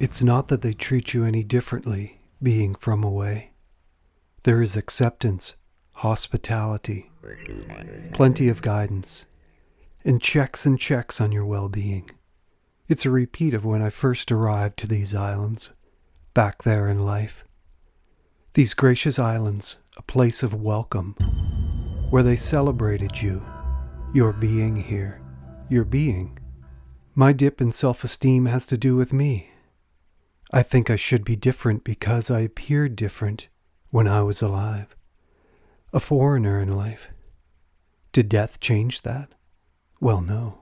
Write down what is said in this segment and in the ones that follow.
It's not that they treat you any differently being from away. There is acceptance, hospitality, plenty of guidance, and checks and checks on your well being. It's a repeat of when I first arrived to these islands, back there in life. These gracious islands, a place of welcome, where they celebrated you, your being here, your being. My dip in self esteem has to do with me. I think I should be different because I appeared different when I was alive, a foreigner in life. Did death change that? Well, no.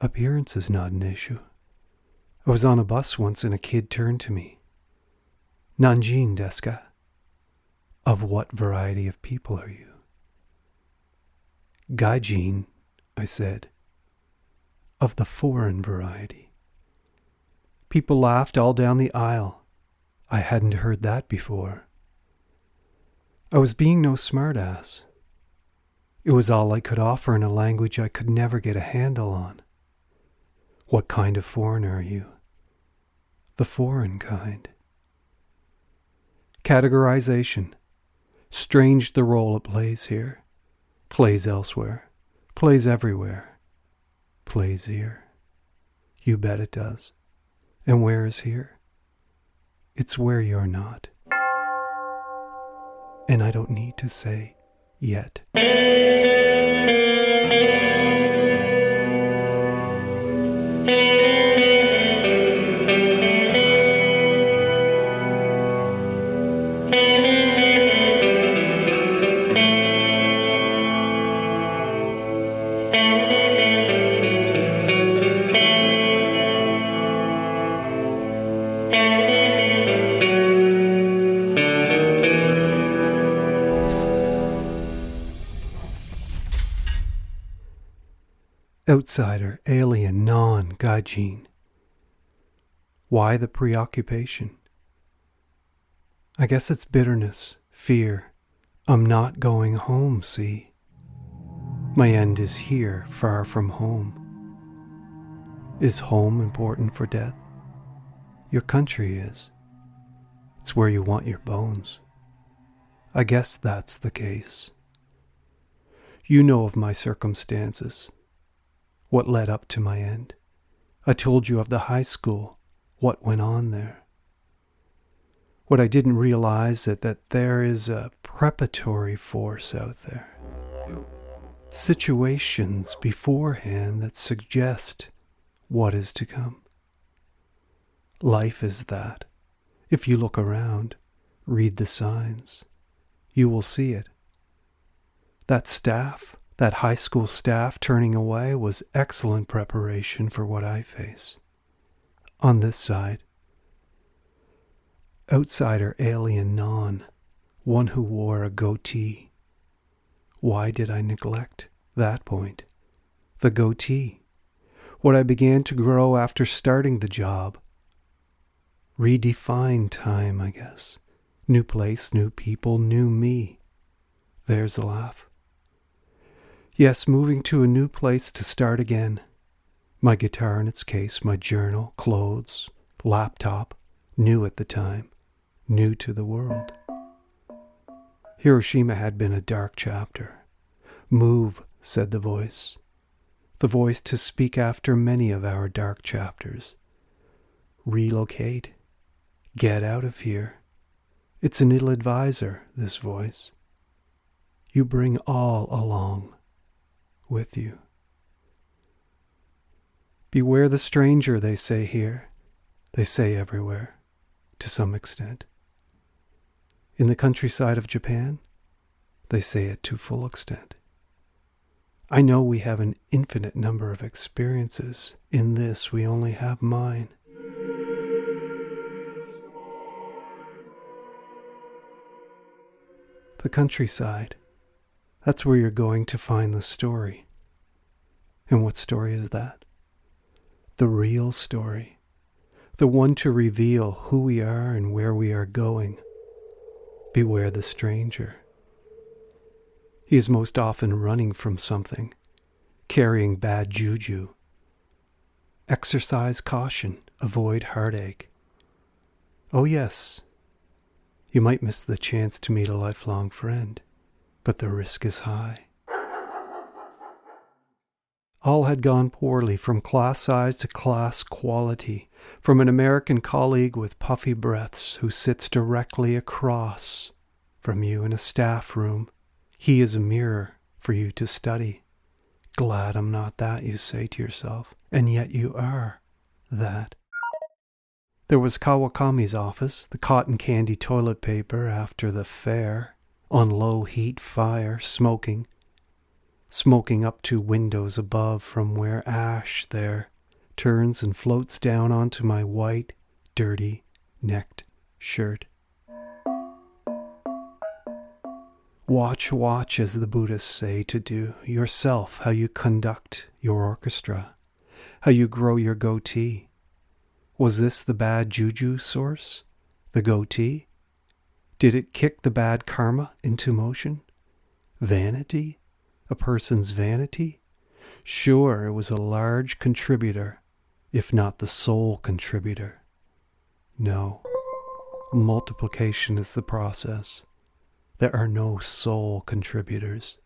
Appearance is not an issue. I was on a bus once and a kid turned to me. Nanjin deska. Of what variety of people are you? Gaijin, I said. Of the foreign variety. People laughed all down the aisle. I hadn't heard that before. I was being no smartass. It was all I could offer in a language I could never get a handle on. What kind of foreigner are you? The foreign kind. Categorization. Strange the role it plays here, plays elsewhere, plays everywhere, plays here. You bet it does. And where is here? It's where you're not. And I don't need to say yet. Outsider, alien, non Gaijin. Why the preoccupation? I guess it's bitterness, fear. I'm not going home, see? My end is here, far from home. Is home important for death? Your country is. It's where you want your bones. I guess that's the case. You know of my circumstances what led up to my end. I told you of the high school, what went on there. What I didn't realize is that there is a preparatory force out there. Situations beforehand that suggest what is to come. Life is that. If you look around, read the signs, you will see it. That staff, that high school staff turning away was excellent preparation for what I face. On this side, outsider, alien, non, one who wore a goatee. Why did I neglect that point? The goatee. What I began to grow after starting the job. Redefine time, I guess. New place, new people, new me. There's a laugh. Yes, moving to a new place to start again. My guitar in its case, my journal, clothes, laptop, new at the time, new to the world. Hiroshima had been a dark chapter. Move, said the voice. The voice to speak after many of our dark chapters. Relocate. Get out of here. It's an ill adviser, this voice. You bring all along with you. Beware the stranger, they say here. They say everywhere, to some extent. In the countryside of Japan, they say it to full extent. I know we have an infinite number of experiences. In this, we only have mine. The countryside that's where you're going to find the story. And what story is that? The real story. The one to reveal who we are and where we are going. Beware the stranger. He is most often running from something, carrying bad juju. Exercise caution, avoid heartache. Oh, yes, you might miss the chance to meet a lifelong friend, but the risk is high. All had gone poorly from class size to class quality, from an American colleague with puffy breaths who sits directly across from you in a staff room. He is a mirror for you to study. Glad I'm not that, you say to yourself, and yet you are that. There was Kawakami's office, the cotton candy toilet paper after the fair, on low heat fire, smoking, smoking up to windows above from where ash there turns and floats down onto my white, dirty, necked shirt. Watch, watch, as the Buddhists say to do, yourself, how you conduct your orchestra, how you grow your goatee, was this the bad juju source? The goatee? Did it kick the bad karma into motion? Vanity? A person's vanity? Sure, it was a large contributor, if not the sole contributor. No, multiplication is the process. There are no sole contributors.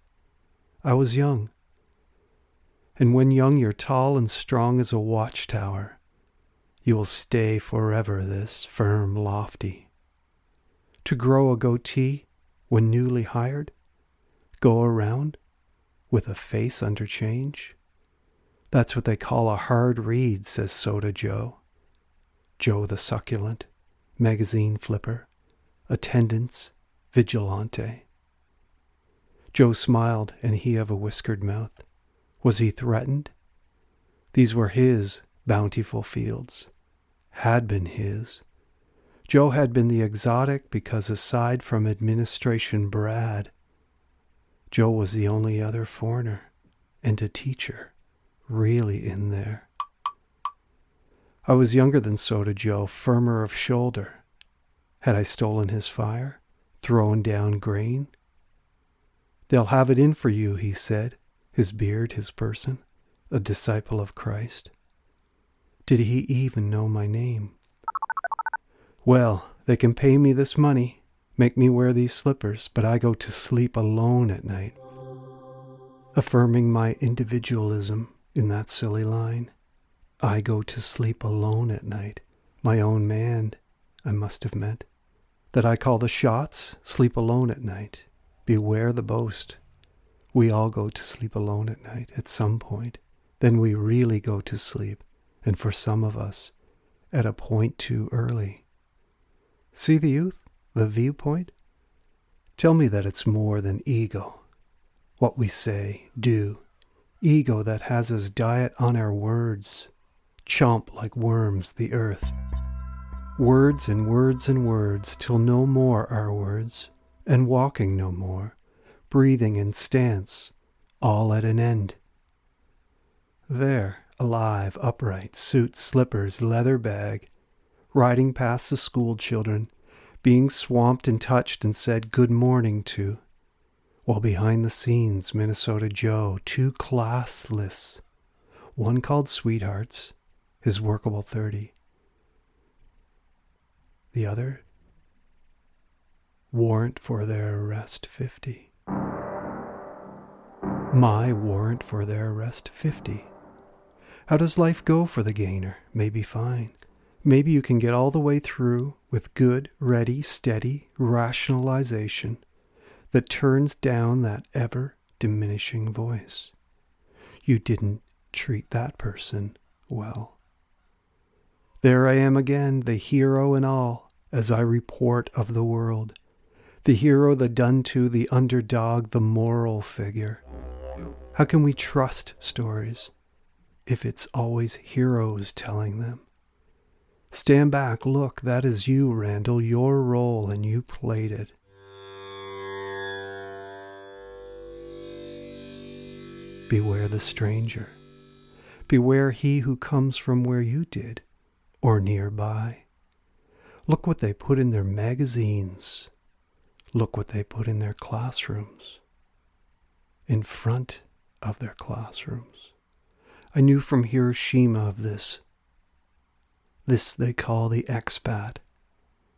I was young. And when young, you're tall and strong as a watchtower you will stay forever this firm, lofty. To grow a goatee when newly hired? Go around with a face under change? That's what they call a hard read, says Soda Joe. Joe the succulent, magazine flipper, attendance, vigilante. Joe smiled, and he of a whiskered mouth. Was he threatened? These were his bountiful fields had been his. Joe had been the exotic because, aside from administration Brad, Joe was the only other foreigner and a teacher really in there. I was younger than Soda Joe, firmer of shoulder. Had I stolen his fire, thrown down grain? They'll have it in for you, he said, his beard, his person, a disciple of Christ. Did he even know my name? Well, they can pay me this money, make me wear these slippers, but I go to sleep alone at night. Affirming my individualism in that silly line. I go to sleep alone at night. My own man, I must have meant. That I call the shots, sleep alone at night. Beware the boast. We all go to sleep alone at night at some point. Then we really go to sleep and for some of us, at a point too early. See the youth, the viewpoint? Tell me that it's more than ego. What we say, do, ego that has us diet on our words, chomp like worms the earth. Words and words and words till no more are words, and walking no more, breathing in stance, all at an end. There, alive, upright, suit, slippers, leather bag, riding past the school children, being swamped and touched and said good morning to, while behind the scenes, Minnesota Joe, two classless, one called Sweethearts, his workable 30, the other, warrant for their arrest 50. My warrant for their arrest 50. How does life go for the gainer? Maybe fine. Maybe you can get all the way through with good, ready, steady rationalization that turns down that ever diminishing voice. You didn't treat that person well. There I am again, the hero and all, as I report of the world. The hero, the done to, the underdog, the moral figure. How can we trust stories? if it's always heroes telling them. Stand back, look, that is you, Randall, your role, and you played it. Beware the stranger. Beware he who comes from where you did, or nearby. Look what they put in their magazines. Look what they put in their classrooms. In front of their classrooms. I knew from Hiroshima of this. This they call the expat,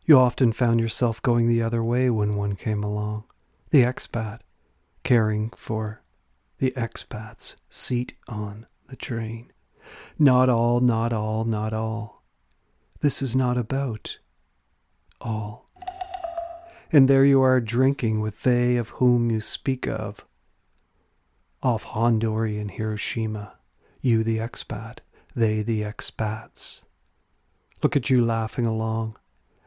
You often found yourself going the other way when one came along, the expat, caring for the expat's seat on the train. Not all, not all, not all. This is not about all. And there you are drinking with they of whom you speak of. Off Hondori and Hiroshima, you the expat, they the expats. Look at you laughing along,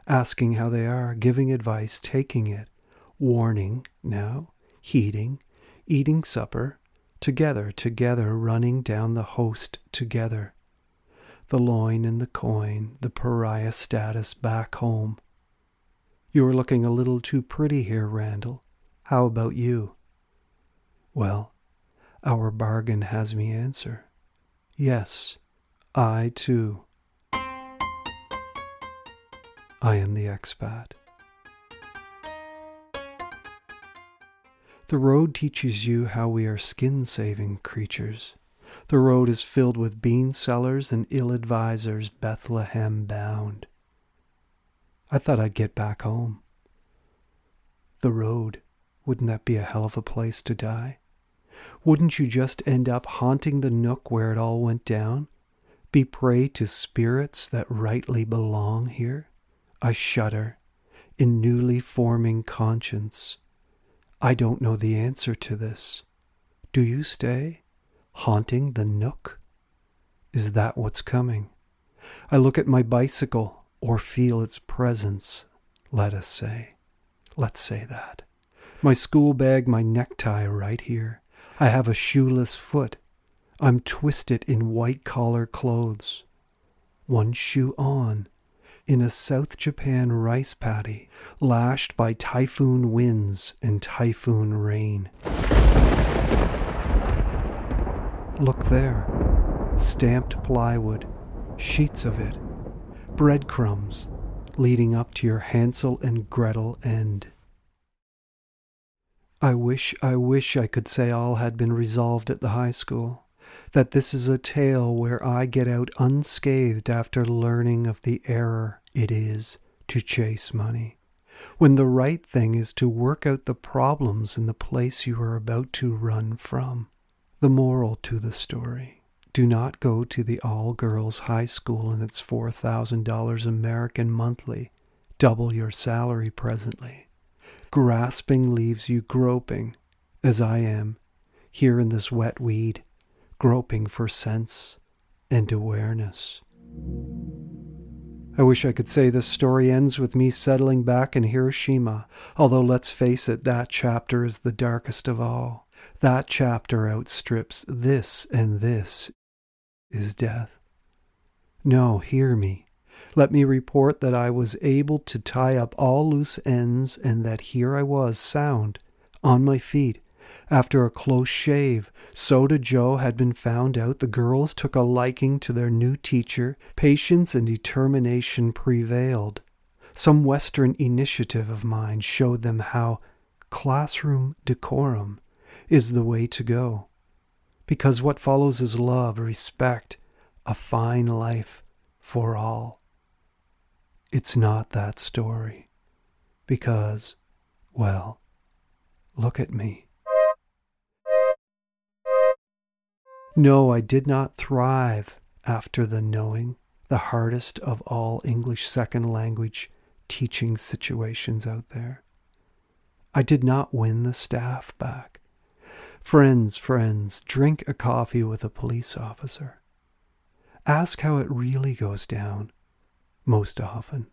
asking how they are, giving advice, taking it, warning now, heeding, eating supper, together, together, running down the host together. The loin and the coin, the pariah status back home. You are looking a little too pretty here, Randall. How about you? Well, our bargain has me answer. Yes, I too. I am the expat. The road teaches you how we are skin saving creatures. The road is filled with bean sellers and ill advisers, Bethlehem bound. I thought I'd get back home. The road, wouldn't that be a hell of a place to die? Wouldn't you just end up haunting the nook where it all went down? Be prey to spirits that rightly belong here? I shudder in newly forming conscience I don't know the answer to this. Do you stay? Haunting the nook? Is that what's coming? I look at my bicycle or feel its presence, let us say. Let's say that. My school bag, my necktie right here. I have a shoeless foot. I'm twisted in white collar clothes. One shoe on, in a South Japan rice paddy, lashed by typhoon winds and typhoon rain. Look there stamped plywood, sheets of it, breadcrumbs leading up to your Hansel and Gretel end. I wish, I wish I could say all had been resolved at the high school that this is a tale where I get out unscathed after learning of the error it is to chase money, when the right thing is to work out the problems in the place you are about to run from. The moral to the story do not go to the all girls high school and its $4,000 American monthly, double your salary presently. Grasping leaves you groping, as I am, here in this wet weed groping for sense and awareness. I wish I could say this story ends with me settling back in Hiroshima, although let's face it, that chapter is the darkest of all. That chapter outstrips this, and this is death. No, hear me. Let me report that I was able to tie up all loose ends, and that here I was, sound, on my feet, after a close shave, Soda Joe had been found out. The girls took a liking to their new teacher. Patience and determination prevailed. Some Western initiative of mine showed them how classroom decorum is the way to go. Because what follows is love, respect, a fine life for all. It's not that story. Because, well, look at me. No, I did not thrive after the knowing, the hardest of all English second language teaching situations out there. I did not win the staff back. Friends, friends, drink a coffee with a police officer. Ask how it really goes down, most often.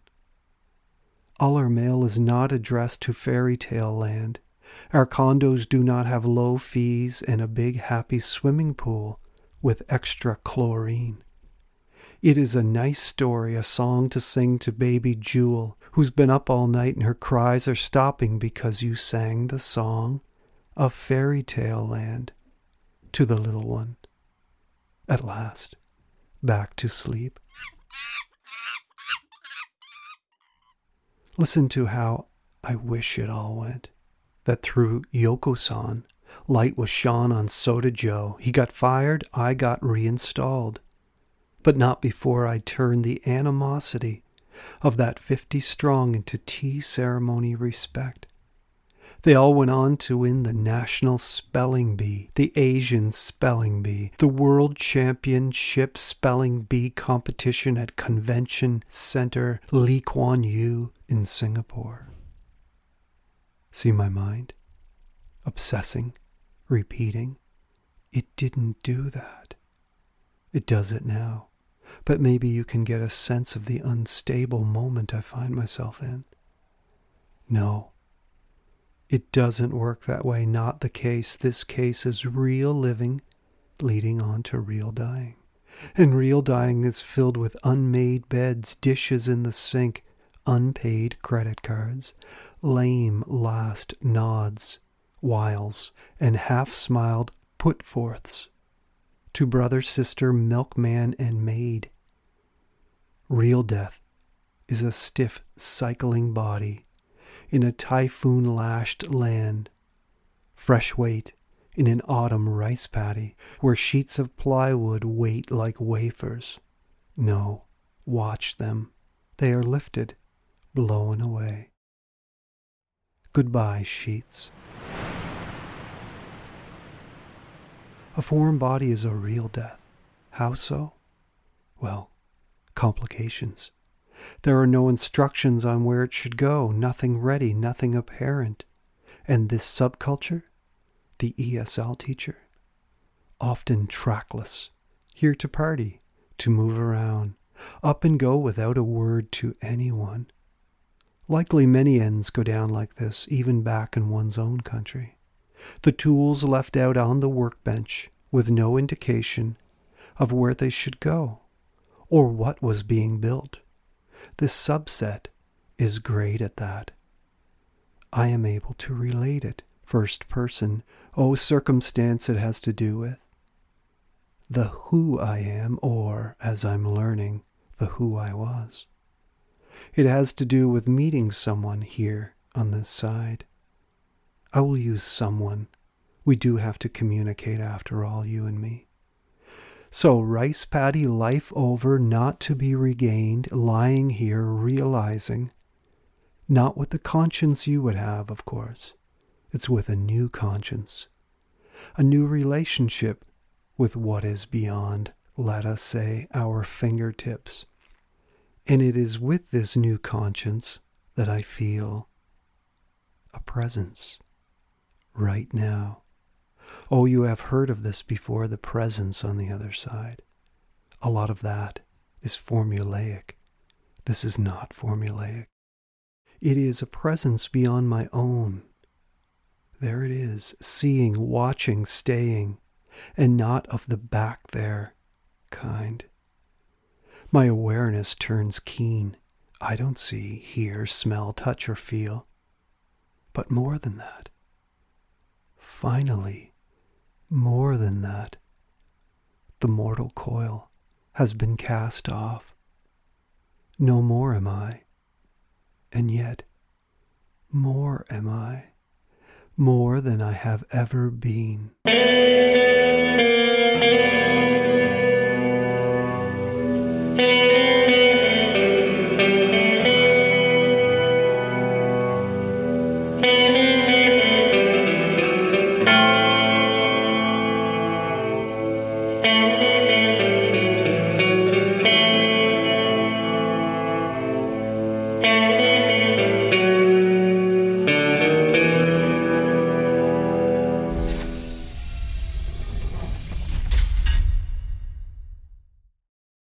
All our mail is not addressed to fairy tale land. Our condos do not have low fees and a big happy swimming pool with extra chlorine. It is a nice story, a song to sing to baby Jewel, who's been up all night and her cries are stopping because you sang the song of fairy tale land to the little one. At last, back to sleep. Listen to how I wish it all went that through Yoko san, light was shone on Soda Joe. He got fired, I got reinstalled. But not before I turned the animosity of that fifty strong into tea ceremony respect. They all went on to win the National Spelling Bee, the Asian Spelling Bee, the World Championship Spelling Bee competition at Convention Center Lee Kuan Yew in Singapore. See my mind? Obsessing, repeating. It didn't do that. It does it now. But maybe you can get a sense of the unstable moment I find myself in. No, it doesn't work that way. Not the case. This case is real living leading on to real dying. And real dying is filled with unmade beds, dishes in the sink, unpaid credit cards, lame last nods, wiles, and half smiled put forths to brother, sister, milkman, and maid. Real death is a stiff, cycling body in a typhoon lashed land. Fresh weight in an autumn rice paddy where sheets of plywood wait like wafers. No, watch them. They are lifted, blown away. Goodbye, sheets. A foreign body is a real death. How so? Well, complications. There are no instructions on where it should go, nothing ready, nothing apparent. And this subculture, the ESL teacher, often trackless, here to party, to move around, up and go without a word to anyone. Likely many ends go down like this, even back in one's own country. The tools left out on the workbench with no indication of where they should go or what was being built. This subset is great at that. I am able to relate it first person. Oh, circumstance it has to do with. The who I am, or, as I'm learning, the who I was. It has to do with meeting someone here on this side. I will use someone. We do have to communicate after all, you and me. So, rice paddy life over, not to be regained, lying here realizing, not with the conscience you would have, of course, it's with a new conscience, a new relationship with what is beyond, let us say, our fingertips. And it is with this new conscience that I feel a presence right now. Oh, you have heard of this before the presence on the other side. A lot of that is formulaic. This is not formulaic. It is a presence beyond my own. There it is, seeing, watching, staying, and not of the back there kind. My awareness turns keen. I don't see, hear, smell, touch, or feel. But more than that. Finally, more than that, the mortal coil has been cast off. No more am I, and yet more am I, more than I have ever been.